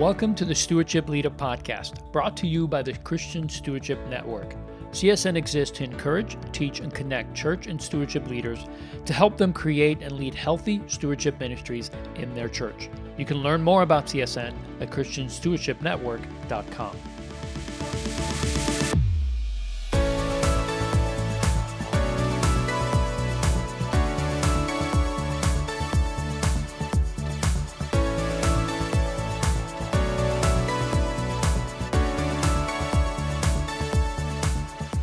Welcome to the Stewardship Leader Podcast, brought to you by the Christian Stewardship Network. CSN exists to encourage, teach, and connect church and stewardship leaders to help them create and lead healthy stewardship ministries in their church. You can learn more about CSN at ChristianStewardshipNetwork.com.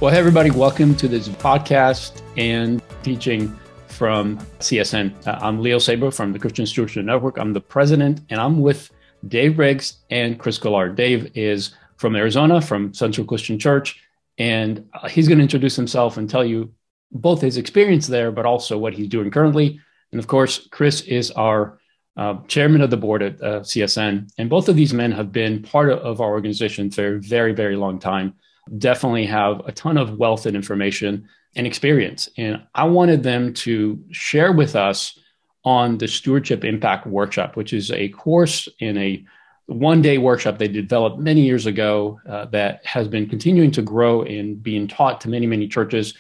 Well, hey, everybody, welcome to this podcast and teaching from CSN. Uh, I'm Leo Saber from the Christian Stewardship Network. I'm the president, and I'm with Dave Riggs and Chris Gillard. Dave is from Arizona, from Central Christian Church, and uh, he's going to introduce himself and tell you both his experience there, but also what he's doing currently. And of course, Chris is our uh, chairman of the board at uh, CSN. And both of these men have been part of our organization for a very, very long time definitely have a ton of wealth and information and experience. And I wanted them to share with us on the Stewardship Impact Workshop, which is a course in a one day workshop they developed many years ago uh, that has been continuing to grow and being taught to many, many churches.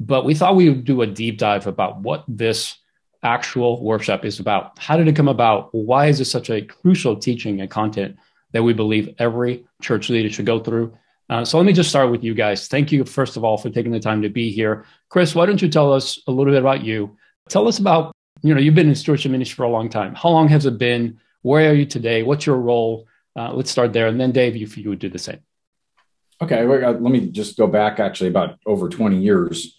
But we thought we would do a deep dive about what this actual workshop is about. How did it come about? Why is this such a crucial teaching and content that we believe every church leader should go through? Uh, so let me just start with you guys. Thank you, first of all, for taking the time to be here. Chris, why don't you tell us a little bit about you? Tell us about, you know, you've been in stewardship ministry for a long time. How long has it been? Where are you today? What's your role? Uh, let's start there. And then, Dave, if you would do the same. Okay, let me just go back actually about over 20 years.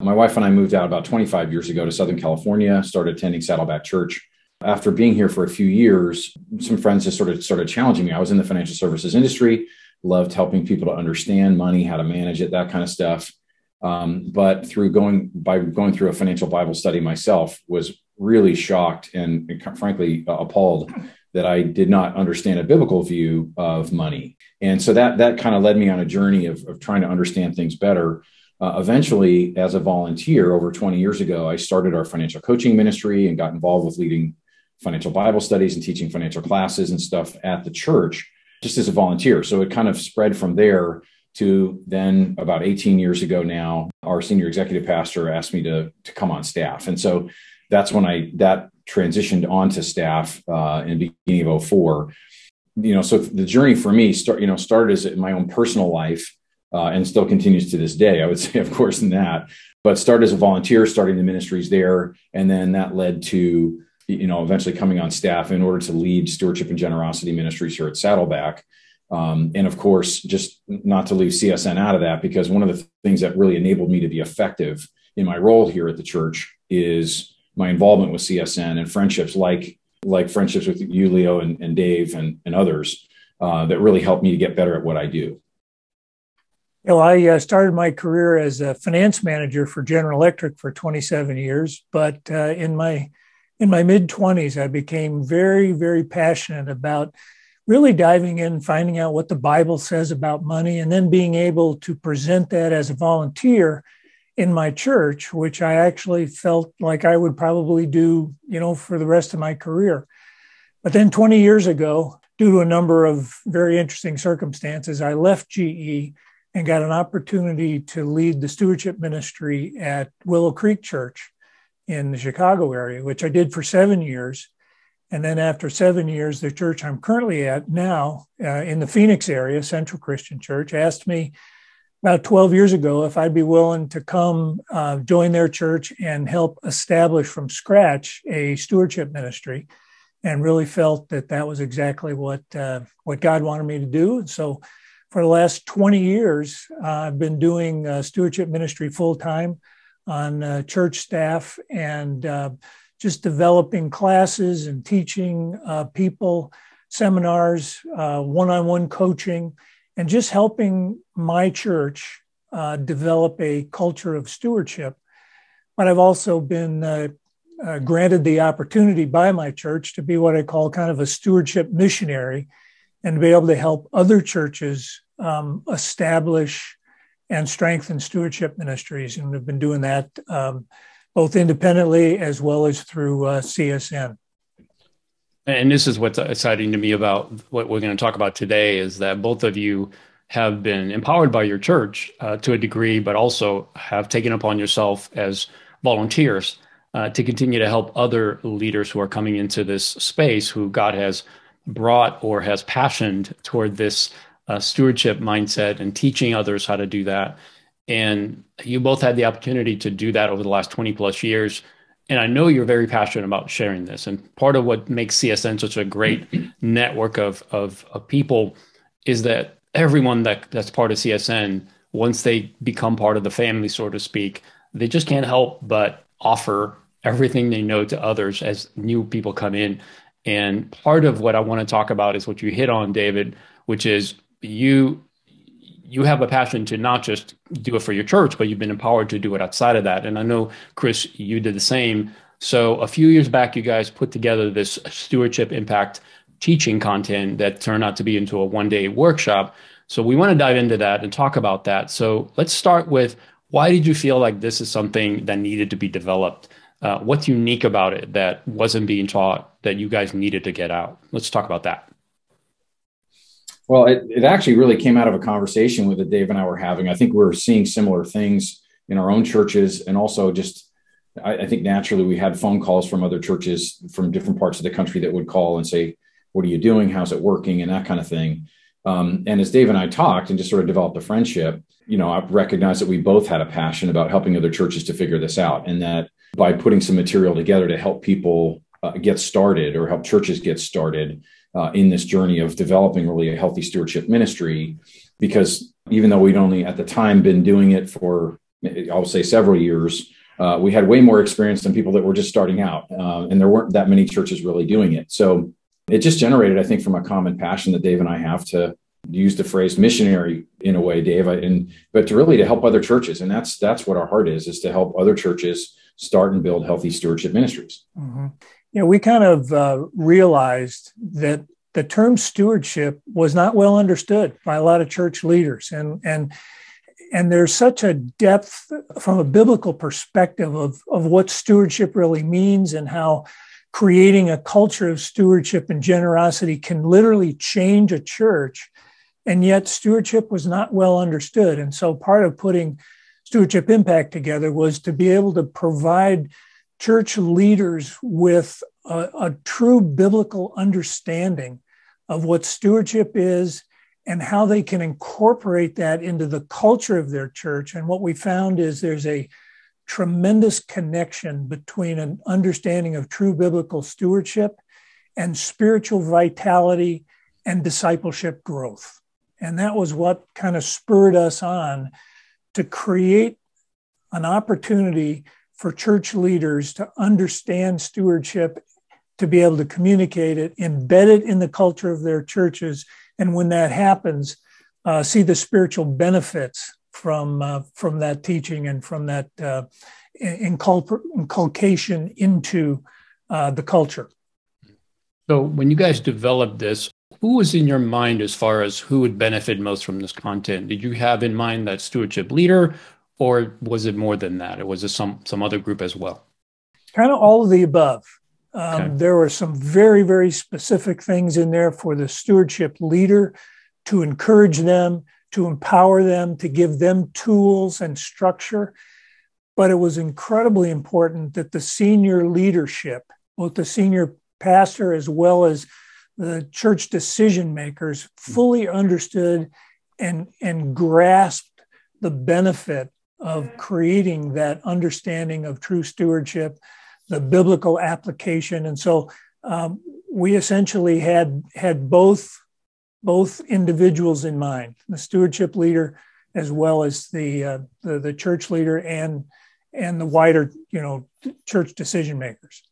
My wife and I moved out about 25 years ago to Southern California, started attending Saddleback Church. After being here for a few years, some friends just sort of started challenging me. I was in the financial services industry loved helping people to understand money, how to manage it, that kind of stuff. Um, but through going by going through a financial Bible study myself, was really shocked and, and frankly uh, appalled that I did not understand a biblical view of money. And so that that kind of led me on a journey of, of trying to understand things better. Uh, eventually, as a volunteer over 20 years ago, I started our financial coaching ministry and got involved with leading financial Bible studies and teaching financial classes and stuff at the church just as a volunteer. So it kind of spread from there to then about 18 years ago now, our senior executive pastor asked me to, to come on staff. And so that's when I, that transitioned onto staff uh, in the beginning of 04. You know, so the journey for me start, you know, started as my own personal life uh, and still continues to this day. I would say, of course, in that, but started as a volunteer, starting the ministries there. And then that led to you know, eventually coming on staff in order to lead stewardship and generosity ministries here at Saddleback. Um, and of course, just not to leave CSN out of that, because one of the things that really enabled me to be effective in my role here at the church is my involvement with CSN and friendships like like friendships with you, Leo, and, and Dave, and, and others uh, that really helped me to get better at what I do. Well, I uh, started my career as a finance manager for General Electric for 27 years, but uh, in my in my mid 20s, I became very, very passionate about really diving in, finding out what the Bible says about money, and then being able to present that as a volunteer in my church, which I actually felt like I would probably do, you know, for the rest of my career. But then 20 years ago, due to a number of very interesting circumstances, I left GE and got an opportunity to lead the stewardship ministry at Willow Creek Church in the Chicago area, which I did for seven years. And then after seven years, the church I'm currently at now uh, in the Phoenix area, Central Christian Church, asked me about 12 years ago if I'd be willing to come uh, join their church and help establish from scratch a stewardship ministry. And really felt that that was exactly what uh, what God wanted me to do. And so, for the last 20 years, uh, I've been doing uh, stewardship ministry full time on uh, church staff and uh, just developing classes and teaching uh, people seminars, one on one coaching, and just helping my church uh, develop a culture of stewardship. But I've also been uh, uh, granted the opportunity by my church to be what I call kind of a stewardship missionary and to be able to help other churches um, establish and Strength and stewardship ministries. And we've been doing that um, both independently as well as through uh, CSN. And this is what's exciting to me about what we're going to talk about today is that both of you have been empowered by your church uh, to a degree, but also have taken upon yourself as volunteers uh, to continue to help other leaders who are coming into this space who God has brought or has passioned toward this uh, stewardship mindset and teaching others how to do that. And you both had the opportunity to do that over the last 20 plus years. And I know you're very passionate about sharing this. And part of what makes CSN such a great network of, of, of people is that everyone that, that's part of CSN, once they become part of the family, so to speak, they just can't help but offer everything they know to others as new people come in. And part of what I want to talk about is what you hit on, David, which is you you have a passion to not just do it for your church, but you've been empowered to do it outside of that. And I know, Chris, you did the same. So a few years back, you guys put together this stewardship impact teaching content that turned out to be into a one day workshop. So we want to dive into that and talk about that. So let's start with why did you feel like this is something that needed to be developed? Uh, what's unique about it that wasn't being taught that you guys needed to get out? Let's talk about that. Well, it, it actually really came out of a conversation with that Dave and I were having. I think we we're seeing similar things in our own churches, and also just I, I, think naturally we had phone calls from other churches from different parts of the country that would call and say, "What are you doing? How's it working?" and that kind of thing. Um, and as Dave and I talked and just sort of developed a friendship, you know, I recognized that we both had a passion about helping other churches to figure this out, and that by putting some material together to help people uh, get started or help churches get started uh, in this journey of developing really a healthy stewardship ministry. Because even though we'd only at the time been doing it for, I'll say several years, uh, we had way more experience than people that were just starting out. Uh, and there weren't that many churches really doing it. So it just generated, I think, from a common passion that Dave and I have to use the phrase missionary in a way, Dave, and but to really to help other churches. And that's that's what our heart is, is to help other churches start and build healthy stewardship ministries. Mm-hmm you know, we kind of uh, realized that the term stewardship was not well understood by a lot of church leaders, and and and there's such a depth from a biblical perspective of of what stewardship really means and how creating a culture of stewardship and generosity can literally change a church and yet stewardship was not well understood. And so part of putting stewardship impact together was to be able to provide church leaders with a, a true biblical understanding of what stewardship is and how they can incorporate that into the culture of their church. And what we found is there's a tremendous connection between an understanding of true biblical stewardship and spiritual vitality and discipleship growth. And that was what kind of spurred us on to create an opportunity for church leaders to understand stewardship, to be able to communicate it, embed it in the culture of their churches, and when that happens, uh, see the spiritual benefits from uh, from that teaching and from that uh, inculcation into uh, the culture. So, when you guys developed this, who was in your mind as far as who would benefit most from this content? Did you have in mind that stewardship leader, or was it more than that? Or was it some some other group as well? Kind of all of the above. Um, okay. There were some very very specific things in there for the stewardship leader to encourage them, to empower them, to give them tools and structure. But it was incredibly important that the senior leadership, both the senior pastor as well as the church decision makers, fully understood and, and grasped the benefit of creating that understanding of true stewardship, the biblical application. And so um, we essentially had had both both individuals in mind, the stewardship leader as well as the, uh, the, the church leader and and the wider you know church decision makers.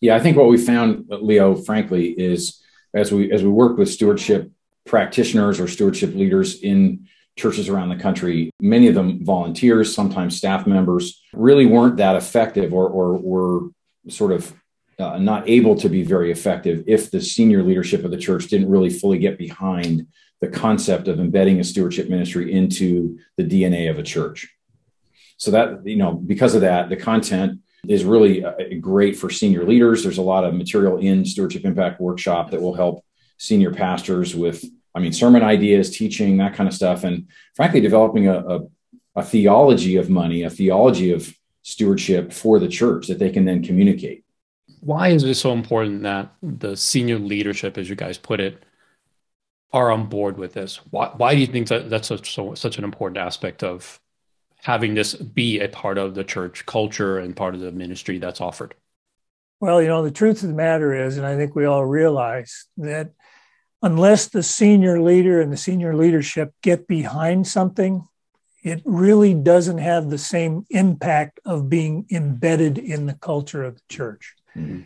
Yeah, I think what we found, Leo, frankly, is as we as we work with stewardship practitioners or stewardship leaders in churches around the country, many of them volunteers, sometimes staff members, really weren't that effective or, or were sort of uh, not able to be very effective if the senior leadership of the church didn't really fully get behind the concept of embedding a stewardship ministry into the DNA of a church. So that, you know, because of that, the content is really uh, great for senior leaders. There's a lot of material in Stewardship Impact Workshop that will help senior pastors with, I mean, sermon ideas, teaching, that kind of stuff. And frankly, developing a, a, a theology of money, a theology of stewardship for the church that they can then communicate. Why is it so important that the senior leadership, as you guys put it, are on board with this? Why, why do you think that that's such, so, such an important aspect of having this be a part of the church culture and part of the ministry that's offered? Well, you know, the truth of the matter is, and I think we all realize that unless the senior leader and the senior leadership get behind something, it really doesn't have the same impact of being embedded in the culture of the church. Mm-hmm.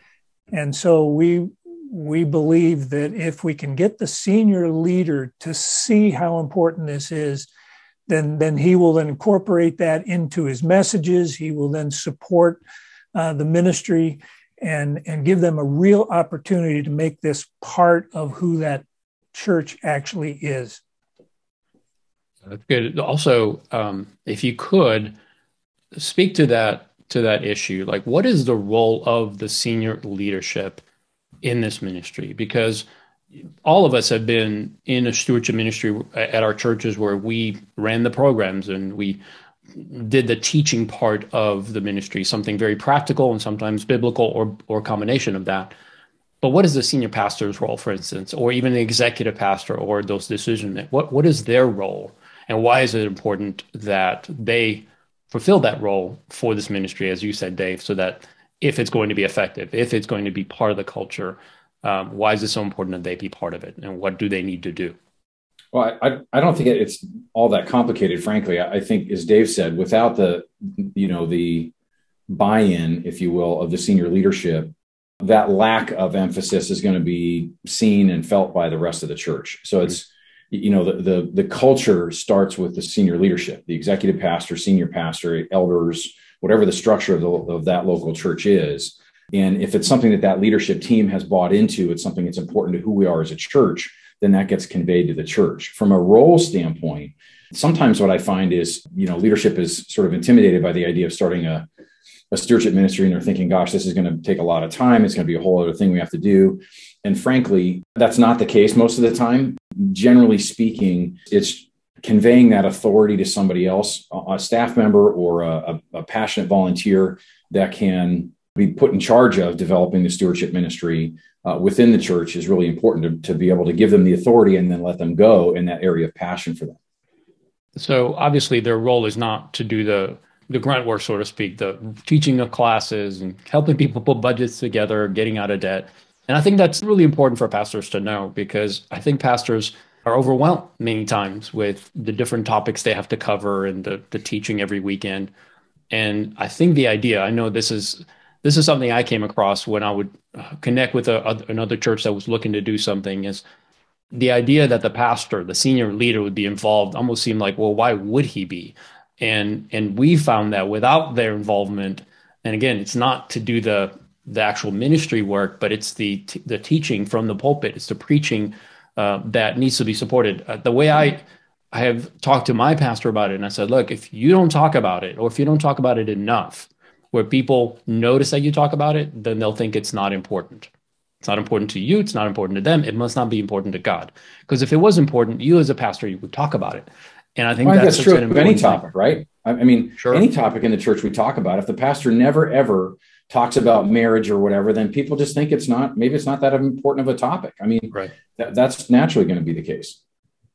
And so we we believe that if we can get the senior leader to see how important this is, then, then he will then incorporate that into his messages. He will then support uh, the ministry and, and give them a real opportunity to make this part of who that church actually is. That's good. Also, um, if you could speak to that to that issue, like what is the role of the senior leadership in this ministry? Because all of us have been in a stewardship ministry at our churches where we ran the programs and we did the teaching part of the ministry, something very practical and sometimes biblical or or combination of that. But what is the senior pastor's role, for instance, or even the executive pastor or those decision? What what is their role, and why is it important that they fulfill that role for this ministry, as you said, Dave, so that if it's going to be effective, if it's going to be part of the culture, um, why is it so important that they be part of it, and what do they need to do? Well, I, I don't think it's all that complicated, frankly. I think, as Dave said, without the, you know, the buy-in, if you will, of the senior leadership, that lack of emphasis is going to be seen and felt by the rest of the church. So it's, you know, the the, the culture starts with the senior leadership, the executive pastor, senior pastor, elders, whatever the structure of, the, of that local church is. And if it's something that that leadership team has bought into, it's something that's important to who we are as a church, then that gets conveyed to the church. From a role standpoint, sometimes what I find is, you know, leadership is sort of intimidated by the idea of starting a, a stewardship ministry and they're thinking, gosh, this is going to take a lot of time. It's going to be a whole other thing we have to do. And frankly, that's not the case most of the time. Generally speaking, it's conveying that authority to somebody else, a staff member or a, a passionate volunteer that can be put in charge of developing the stewardship ministry uh, within the church is really important to, to be able to give them the authority and then let them go in that area of passion for them. So obviously their role is not to do the the grunt work, so to speak, the teaching of classes and helping people put budgets together, getting out of debt. And I think that's really important for pastors to know because I think pastors are overwhelmed many times with the different topics they have to cover and the, the teaching every weekend. And I think the idea, I know this is this is something I came across when I would connect with a, a, another church that was looking to do something is the idea that the pastor, the senior leader would be involved almost seemed like, well, why would he be? And and we found that without their involvement, and again, it's not to do the the actual ministry work, but it's the the teaching from the pulpit, it's the preaching uh, that needs to be supported. Uh, the way I I have talked to my pastor about it, and I said, look, if you don't talk about it, or if you don't talk about it enough, where people notice that you talk about it, then they'll think it's not important. It's not important to you. It's not important to them. It must not be important to God. Because if it was important, you as a pastor, you would talk about it. And I think well, that's, that's true of any topic, thing. right? I mean, sure. any topic in the church we talk about, if the pastor never ever talks about marriage or whatever, then people just think it's not, maybe it's not that important of a topic. I mean, right. That, that's naturally going to be the case.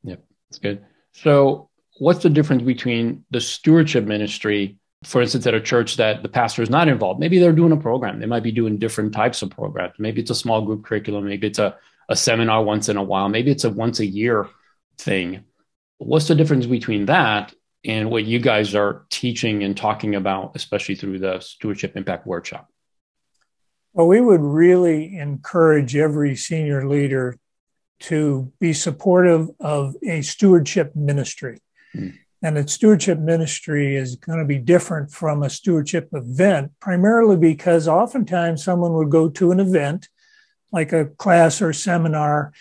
Yep. That's good. So, what's the difference between the stewardship ministry for instance, at a church that the pastor is not involved, maybe they're doing a program. They might be doing different types of programs. Maybe it's a small group curriculum. Maybe it's a, a seminar once in a while. Maybe it's a once a year thing. What's the difference between that and what you guys are teaching and talking about, especially through the Stewardship Impact Workshop? Well, we would really encourage every senior leader to be supportive of a stewardship ministry. Hmm. And a stewardship ministry is going to be different from a stewardship event, primarily because oftentimes someone would go to an event like a class or seminar,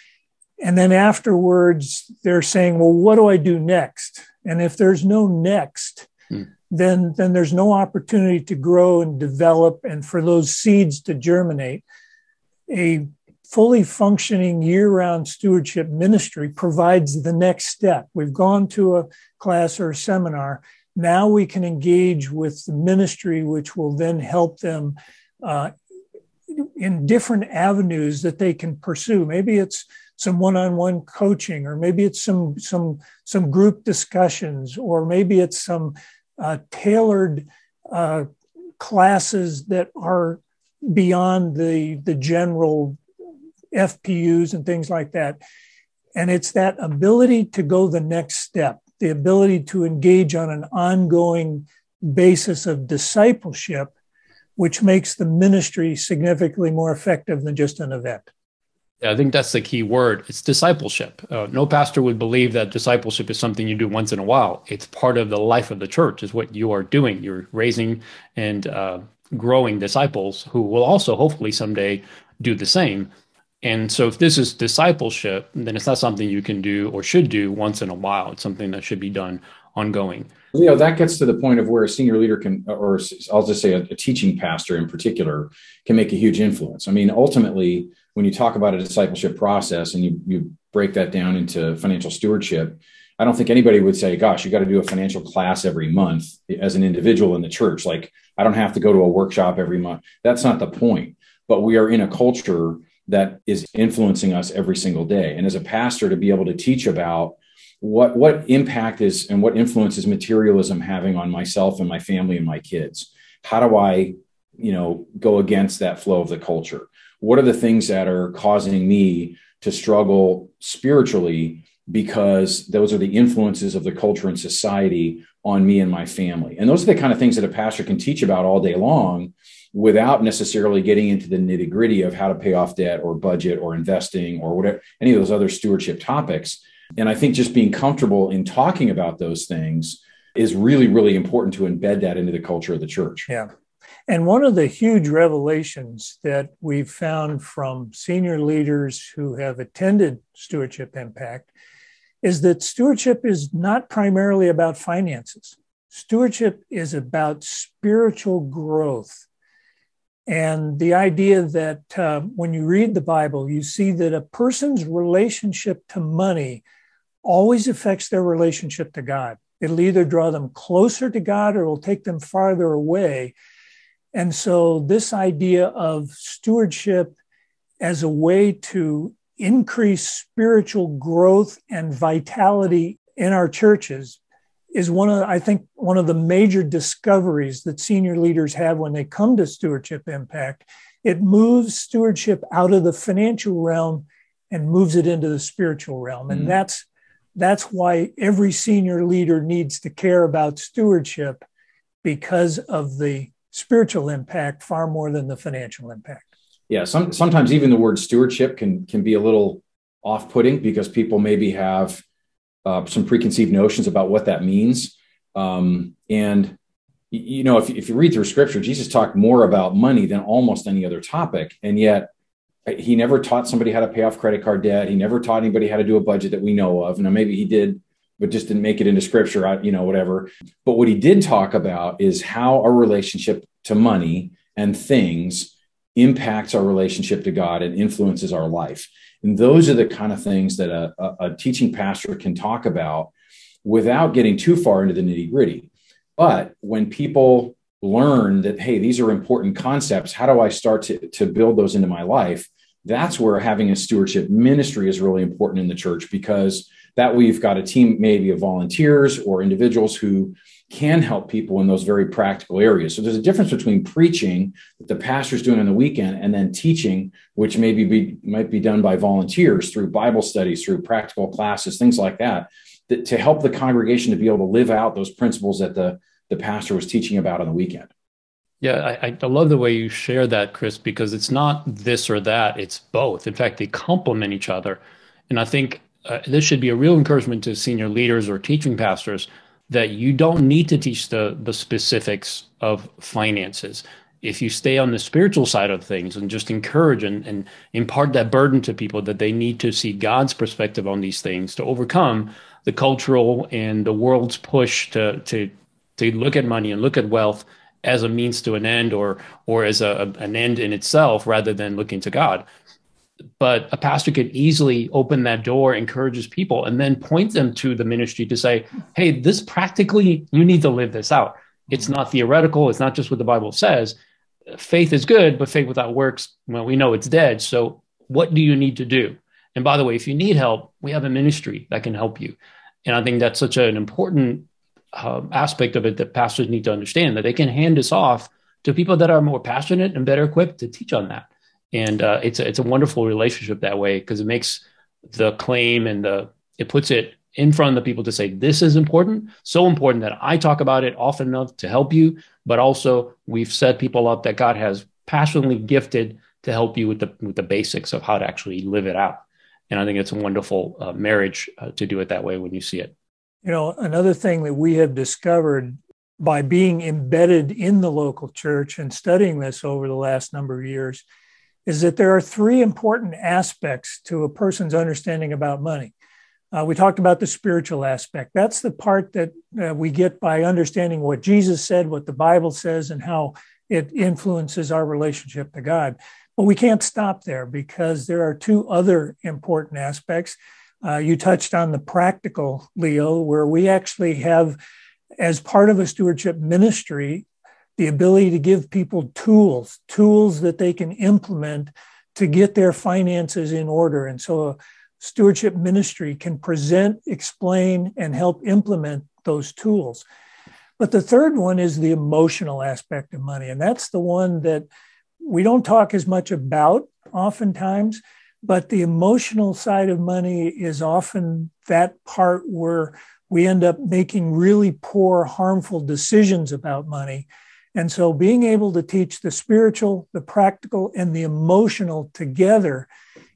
and then afterwards they're saying, Well, what do I do next? And if there's no next, hmm. then, then there's no opportunity to grow and develop and for those seeds to germinate. A fully functioning year round stewardship ministry provides the next step. We've gone to a class or a seminar. Now we can engage with the ministry, which will then help them uh, in different avenues that they can pursue. Maybe it's some one-on-one coaching, or maybe it's some some some group discussions, or maybe it's some uh, tailored uh, classes that are beyond the the general FPUs and things like that. And it's that ability to go the next step, the ability to engage on an ongoing basis of discipleship, which makes the ministry significantly more effective than just an event. I think that's the key word. It's discipleship. Uh, no pastor would believe that discipleship is something you do once in a while. It's part of the life of the church, is what you are doing. You're raising and uh, growing disciples who will also hopefully someday do the same. And so, if this is discipleship, then it's not something you can do or should do once in a while. It's something that should be done ongoing. You know, that gets to the point of where a senior leader can, or I'll just say a, a teaching pastor in particular, can make a huge influence. I mean, ultimately, when you talk about a discipleship process and you, you break that down into financial stewardship, I don't think anybody would say, gosh, you got to do a financial class every month as an individual in the church. Like, I don't have to go to a workshop every month. That's not the point. But we are in a culture that is influencing us every single day. And as a pastor, to be able to teach about what what impact is and what influence is materialism having on myself and my family and my kids? How do I, you know, go against that flow of the culture? What are the things that are causing me to struggle spiritually because those are the influences of the culture and society on me and my family. And those are the kind of things that a pastor can teach about all day long without necessarily getting into the nitty gritty of how to pay off debt or budget or investing or whatever, any of those other stewardship topics. And I think just being comfortable in talking about those things is really, really important to embed that into the culture of the church. Yeah. And one of the huge revelations that we've found from senior leaders who have attended Stewardship Impact is that stewardship is not primarily about finances. Stewardship is about spiritual growth. And the idea that uh, when you read the Bible, you see that a person's relationship to money always affects their relationship to God. It'll either draw them closer to God or it'll take them farther away. And so, this idea of stewardship as a way to increase spiritual growth and vitality in our churches is one of I think one of the major discoveries that senior leaders have when they come to stewardship impact. It moves stewardship out of the financial realm and moves it into the spiritual realm. And mm. that's that's why every senior leader needs to care about stewardship because of the spiritual impact far more than the financial impact. Yeah, some, sometimes even the word stewardship can can be a little off-putting because people maybe have uh, some preconceived notions about what that means. Um, and you know, if, if you read through scripture, Jesus talked more about money than almost any other topic. And yet uh, he never taught somebody how to pay off credit card debt. He never taught anybody how to do a budget that we know of. Now, maybe he did, but just didn't make it into scripture, you know, whatever. But what he did talk about is how our relationship to money and things impacts our relationship to God and influences our life. And those are the kind of things that a, a, a teaching pastor can talk about without getting too far into the nitty gritty. But when people learn that, hey, these are important concepts, how do I start to, to build those into my life? That's where having a stewardship ministry is really important in the church because that way you've got a team maybe of volunteers or individuals who can help people in those very practical areas. So there's a difference between preaching that the pastor's doing on the weekend and then teaching, which maybe be, might be done by volunteers through Bible studies, through practical classes, things like that, that to help the congregation to be able to live out those principles that the, the pastor was teaching about on the weekend. Yeah, I, I love the way you share that, Chris, because it's not this or that, it's both. In fact, they complement each other. And I think uh, this should be a real encouragement to senior leaders or teaching pastors that you don't need to teach the the specifics of finances if you stay on the spiritual side of things and just encourage and, and impart that burden to people that they need to see God's perspective on these things to overcome the cultural and the world's push to to to look at money and look at wealth as a means to an end or or as a, an end in itself rather than looking to God. But a pastor could easily open that door, encourages people, and then point them to the ministry to say, hey, this practically, you need to live this out. It's not theoretical, it's not just what the Bible says. Faith is good, but faith without works, well, we know it's dead. So what do you need to do? And by the way, if you need help, we have a ministry that can help you. And I think that's such an important uh, aspect of it that pastors need to understand that they can hand this off to people that are more passionate and better equipped to teach on that. And uh, it's a, it's a wonderful relationship that way because it makes the claim and the it puts it in front of the people to say this is important, so important that I talk about it often enough to help you. But also, we've set people up that God has passionately gifted to help you with the with the basics of how to actually live it out. And I think it's a wonderful uh, marriage uh, to do it that way when you see it. You know, another thing that we have discovered by being embedded in the local church and studying this over the last number of years is that there are three important aspects to a person's understanding about money. Uh, we talked about the spiritual aspect. That's the part that uh, we get by understanding what Jesus said, what the Bible says, and how it influences our relationship to God. But we can't stop there because there are two other important aspects. Uh, you touched on the practical, Leo, where we actually have, as part of a stewardship ministry, the ability to give people tools, tools that they can implement to get their finances in order. And so a stewardship ministry can present, explain, and help implement those tools. But the third one is the emotional aspect of money. And that's the one that we don't talk as much about oftentimes, but the emotional side of money is often that part where we end up making really poor, harmful decisions about money and so being able to teach the spiritual, the practical, and the emotional together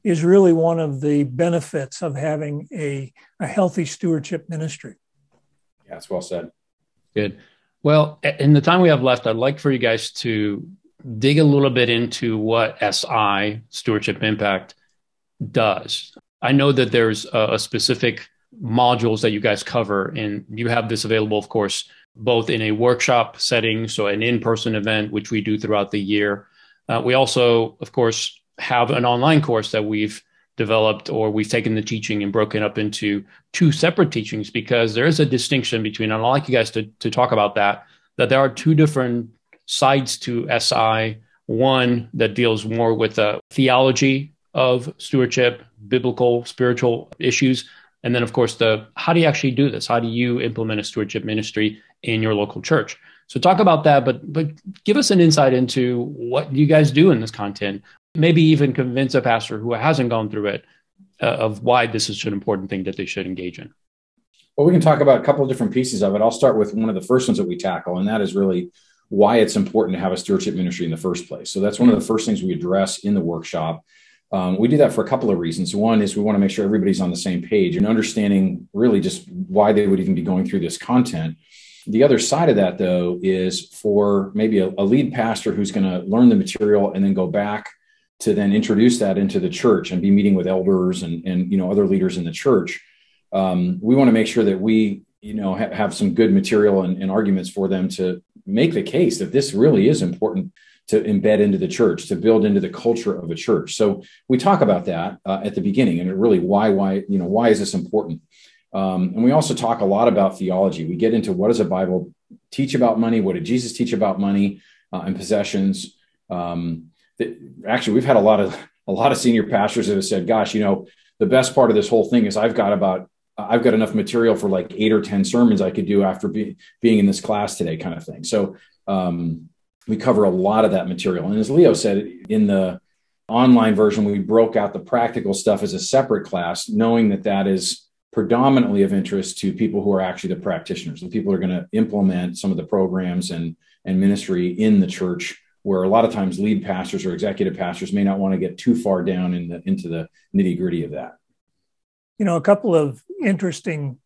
is really one of the benefits of having a, a healthy stewardship ministry. Yeah, that's well said. Good. Well, in the time we have left, I'd like for you guys to dig a little bit into what SI, Stewardship Impact, does. I know that there's a, a specific modules that you guys cover, and you have this available, of course, both in a workshop setting, so an in person event, which we do throughout the year. Uh, we also, of course, have an online course that we've developed or we've taken the teaching and broken up into two separate teachings because there is a distinction between, and I'd like you guys to, to talk about that, that there are two different sides to SI. One that deals more with the theology of stewardship, biblical, spiritual issues. And then, of course, the how do you actually do this? How do you implement a stewardship ministry in your local church? So talk about that, but but give us an insight into what you guys do in this content. Maybe even convince a pastor who hasn't gone through it uh, of why this is an important thing that they should engage in. Well, we can talk about a couple of different pieces of it. I'll start with one of the first ones that we tackle, and that is really why it's important to have a stewardship ministry in the first place. So that's one of the first things we address in the workshop. Um, we do that for a couple of reasons. One is we want to make sure everybody's on the same page and understanding really just why they would even be going through this content. The other side of that, though, is for maybe a, a lead pastor who's going to learn the material and then go back to then introduce that into the church and be meeting with elders and, and you know other leaders in the church. Um, we want to make sure that we you know ha- have some good material and, and arguments for them to make the case that this really is important to embed into the church, to build into the culture of a church. So we talk about that uh, at the beginning, and really why why you know why is this important? Um, and we also talk a lot about theology. We get into what does the Bible teach about money? What did Jesus teach about money uh, and possessions? Um, that, actually, we've had a lot of a lot of senior pastors that have said, "Gosh, you know, the best part of this whole thing is I've got about I've got enough material for like eight or ten sermons I could do after be, being in this class today, kind of thing." So um, we cover a lot of that material. And as Leo said, in the online version, we broke out the practical stuff as a separate class, knowing that that is predominantly of interest to people who are actually the practitioners, the people who are going to implement some of the programs and, and ministry in the church, where a lot of times lead pastors or executive pastors may not want to get too far down in the, into the nitty gritty of that. You know, a couple of interesting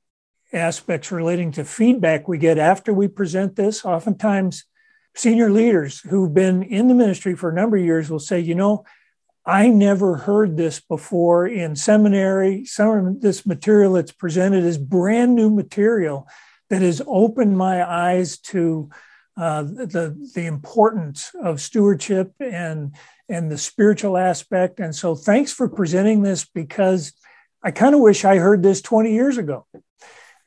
aspects relating to feedback we get after we present this. Oftentimes, senior leaders who've been in the ministry for a number of years will say, you know, I never heard this before in seminary. Some of this material that's presented is brand new material that has opened my eyes to uh, the the importance of stewardship and and the spiritual aspect. And so, thanks for presenting this because I kind of wish I heard this 20 years ago.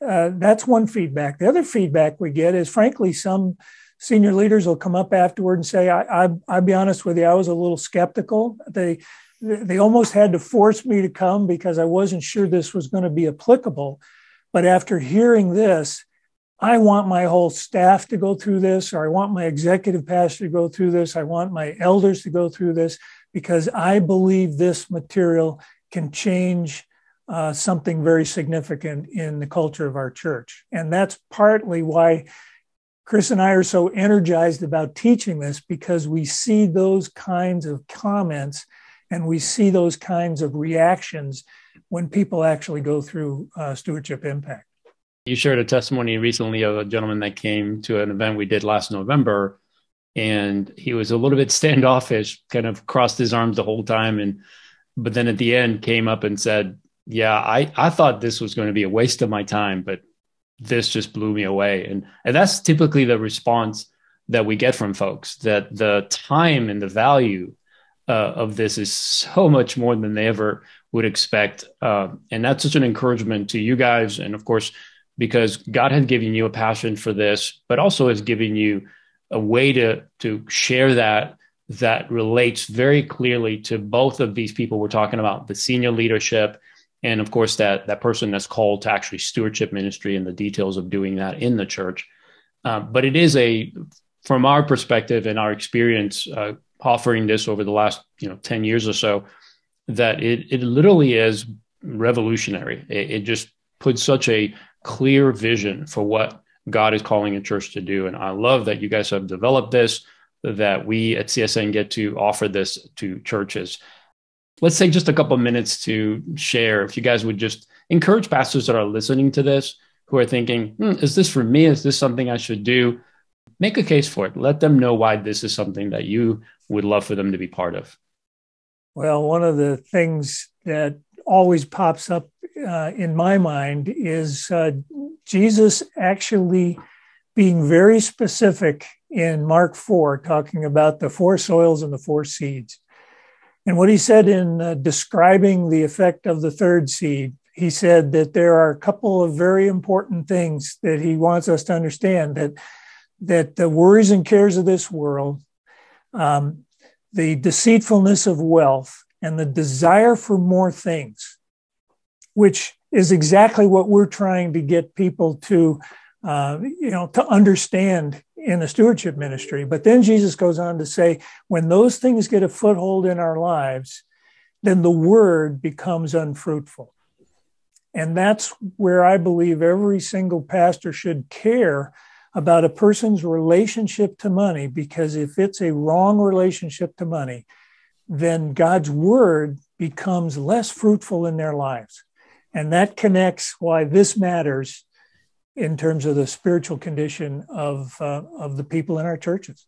Uh, that's one feedback. The other feedback we get is, frankly, some senior leaders will come up afterward and say, I, I, I'll be honest with you, I was a little skeptical. They, they almost had to force me to come because I wasn't sure this was going to be applicable. But after hearing this, I want my whole staff to go through this, or I want my executive pastor to go through this. I want my elders to go through this because I believe this material can change uh, something very significant in the culture of our church. And that's partly why Chris and I are so energized about teaching this because we see those kinds of comments and we see those kinds of reactions when people actually go through uh, stewardship impact. You shared a testimony recently of a gentleman that came to an event we did last November, and he was a little bit standoffish, kind of crossed his arms the whole time, and but then at the end came up and said, "Yeah, I I thought this was going to be a waste of my time, but this just blew me away. And, and that's typically the response that we get from folks that the time and the value uh, of this is so much more than they ever would expect. Uh, and that's such an encouragement to you guys. And of course, because God has given you a passion for this, but also has given you a way to, to share that that relates very clearly to both of these people we're talking about the senior leadership and of course that that person that's called to actually stewardship ministry and the details of doing that in the church. Uh, but it is a from our perspective and our experience uh, offering this over the last you know 10 years or so that it, it literally is revolutionary. It, it just puts such a clear vision for what god is calling a church to do. And i love that you guys have developed this that we at csn get to offer this to churches let's take just a couple minutes to share if you guys would just encourage pastors that are listening to this who are thinking hmm, is this for me? Is this something i should do? Make a case for it. Let them know why this is something that you would love for them to be part of. Well one of the things that always pops up uh, in my mind is uh, jesus actually being very specific in mark 4 talking about the four soils and the four seeds and what he said in uh, describing the effect of the third seed, he said that there are a couple of very important things that he wants us to understand that that the worries and cares of this world, um, the deceitfulness of wealth, and the desire for more things, which is exactly what we're trying to get people to, uh, you know, to understand in the stewardship ministry. But then Jesus goes on to say, when those things get a foothold in our lives, then the word becomes unfruitful. And that's where I believe every single pastor should care about a person's relationship to money, because if it's a wrong relationship to money, then God's word becomes less fruitful in their lives. And that connects why this matters in terms of the spiritual condition of uh, of the people in our churches.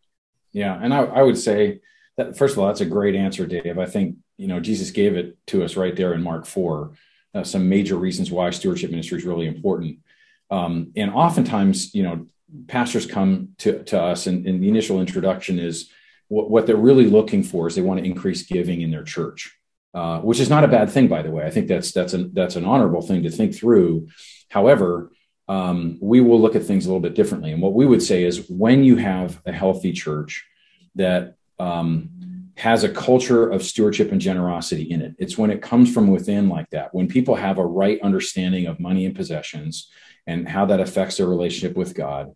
Yeah, and I, I would say that first of all, that's a great answer, Dave. I think you know Jesus gave it to us right there in Mark four. Uh, some major reasons why stewardship ministry is really important, um, and oftentimes, you know, pastors come to to us, and, and the initial introduction is what, what they're really looking for is they want to increase giving in their church. Uh, which is not a bad thing, by the way. I think that's that's an that's an honorable thing to think through. However, um, we will look at things a little bit differently. And what we would say is when you have a healthy church that um, has a culture of stewardship and generosity in it, it's when it comes from within like that, when people have a right understanding of money and possessions and how that affects their relationship with God.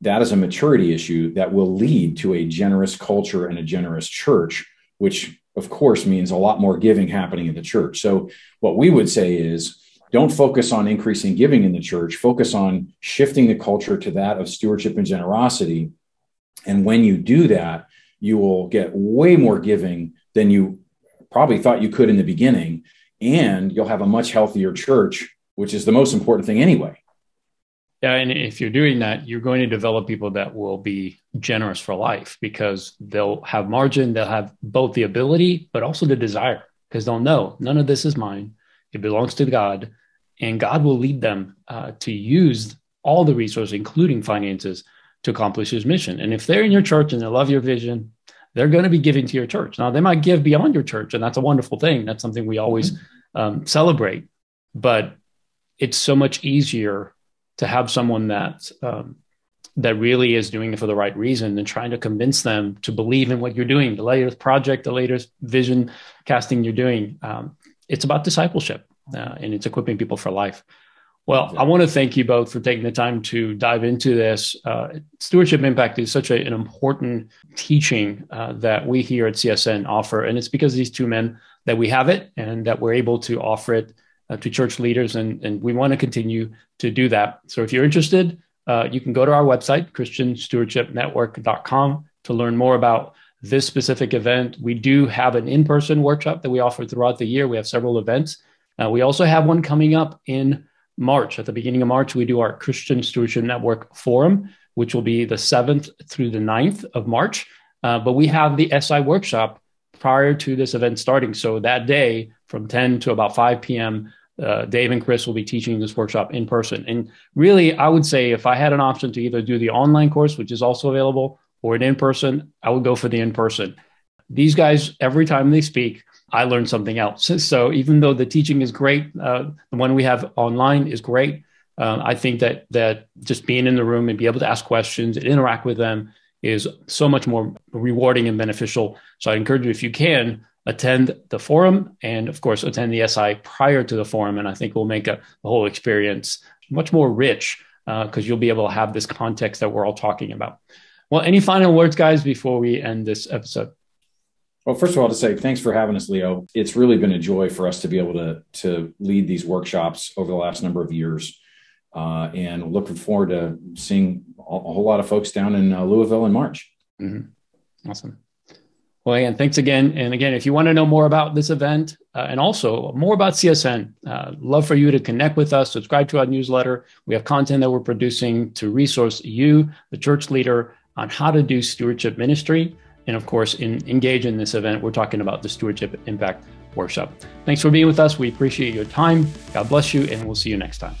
That is a maturity issue that will lead to a generous culture and a generous church, which of course means a lot more giving happening in the church. So, what we would say is don't focus on increasing giving in the church. Focus on shifting the culture to that of stewardship and generosity. And when you do that you will get way more giving than you probably thought you could in the beginning. And you'll have a much healthier church which is the most important thing anyway. Yeah and if you're doing that you're going to develop people that will be generous for life because they'll have margin they'll have both the ability but also the desire because they'll know none of this is mine it belongs to god and God will lead them uh, to use all the resources, including finances, to accomplish his mission. And if they're in your church and they love your vision, they're going to be giving to your church. Now, they might give beyond your church, and that's a wonderful thing. That's something we always mm-hmm. um, celebrate. But it's so much easier to have someone that um, that really is doing it for the right reason and trying to convince them to believe in what you're doing, the latest project, the latest vision casting you're doing. Um, it's about discipleship uh, and it's equipping people for life. Well, I want to thank you both for taking the time to dive into this. Uh, stewardship impact is such a, an important teaching uh, that we here at CSN offer, and it's because these two men that we have it and that we're able to offer it uh, to church leaders, and, and we want to continue to do that. So, if you're interested, uh, you can go to our website, ChristianStewardshipNetwork.com, to learn more about this specific event. We do have an in person workshop that we offer throughout the year. We have several events. Uh, we also have one coming up in March. At the beginning of March, we do our Christian Stewardship Network Forum, which will be the 7th through the 9th of March. Uh, but we have the SI workshop prior to this event starting. So that day from 10 to about 5 p.m., uh, Dave and Chris will be teaching this workshop in person. And really, I would say if I had an option to either do the online course, which is also available, or an in person, I would go for the in person. These guys, every time they speak, I learn something else. So even though the teaching is great, uh, the one we have online is great. Uh, I think that that just being in the room and be able to ask questions and interact with them is so much more rewarding and beneficial. So I encourage you, if you can, attend the forum and of course attend the SI prior to the forum. And I think we'll make a, the whole experience much more rich because uh, you'll be able to have this context that we're all talking about. Well, any final words, guys, before we end this episode? Well, first of all, to say thanks for having us, Leo. It's really been a joy for us to be able to to lead these workshops over the last number of years, uh, and looking forward to seeing a, whole lot of folks down in uh, Louisville in March. Mm-hmm. Awesome. Well, again, thanks again. And again, if you want to know more about this event uh, and also more about CSN, uh, love for you to connect with us, subscribe to our newsletter. We have content that we're producing to resource you, the church leader, on how to do stewardship ministry. And of course, in, engage in this event, we're talking about the Stewardship Impact Workshop. Thanks for being with us. We appreciate your time. God bless you, and we'll see you next time.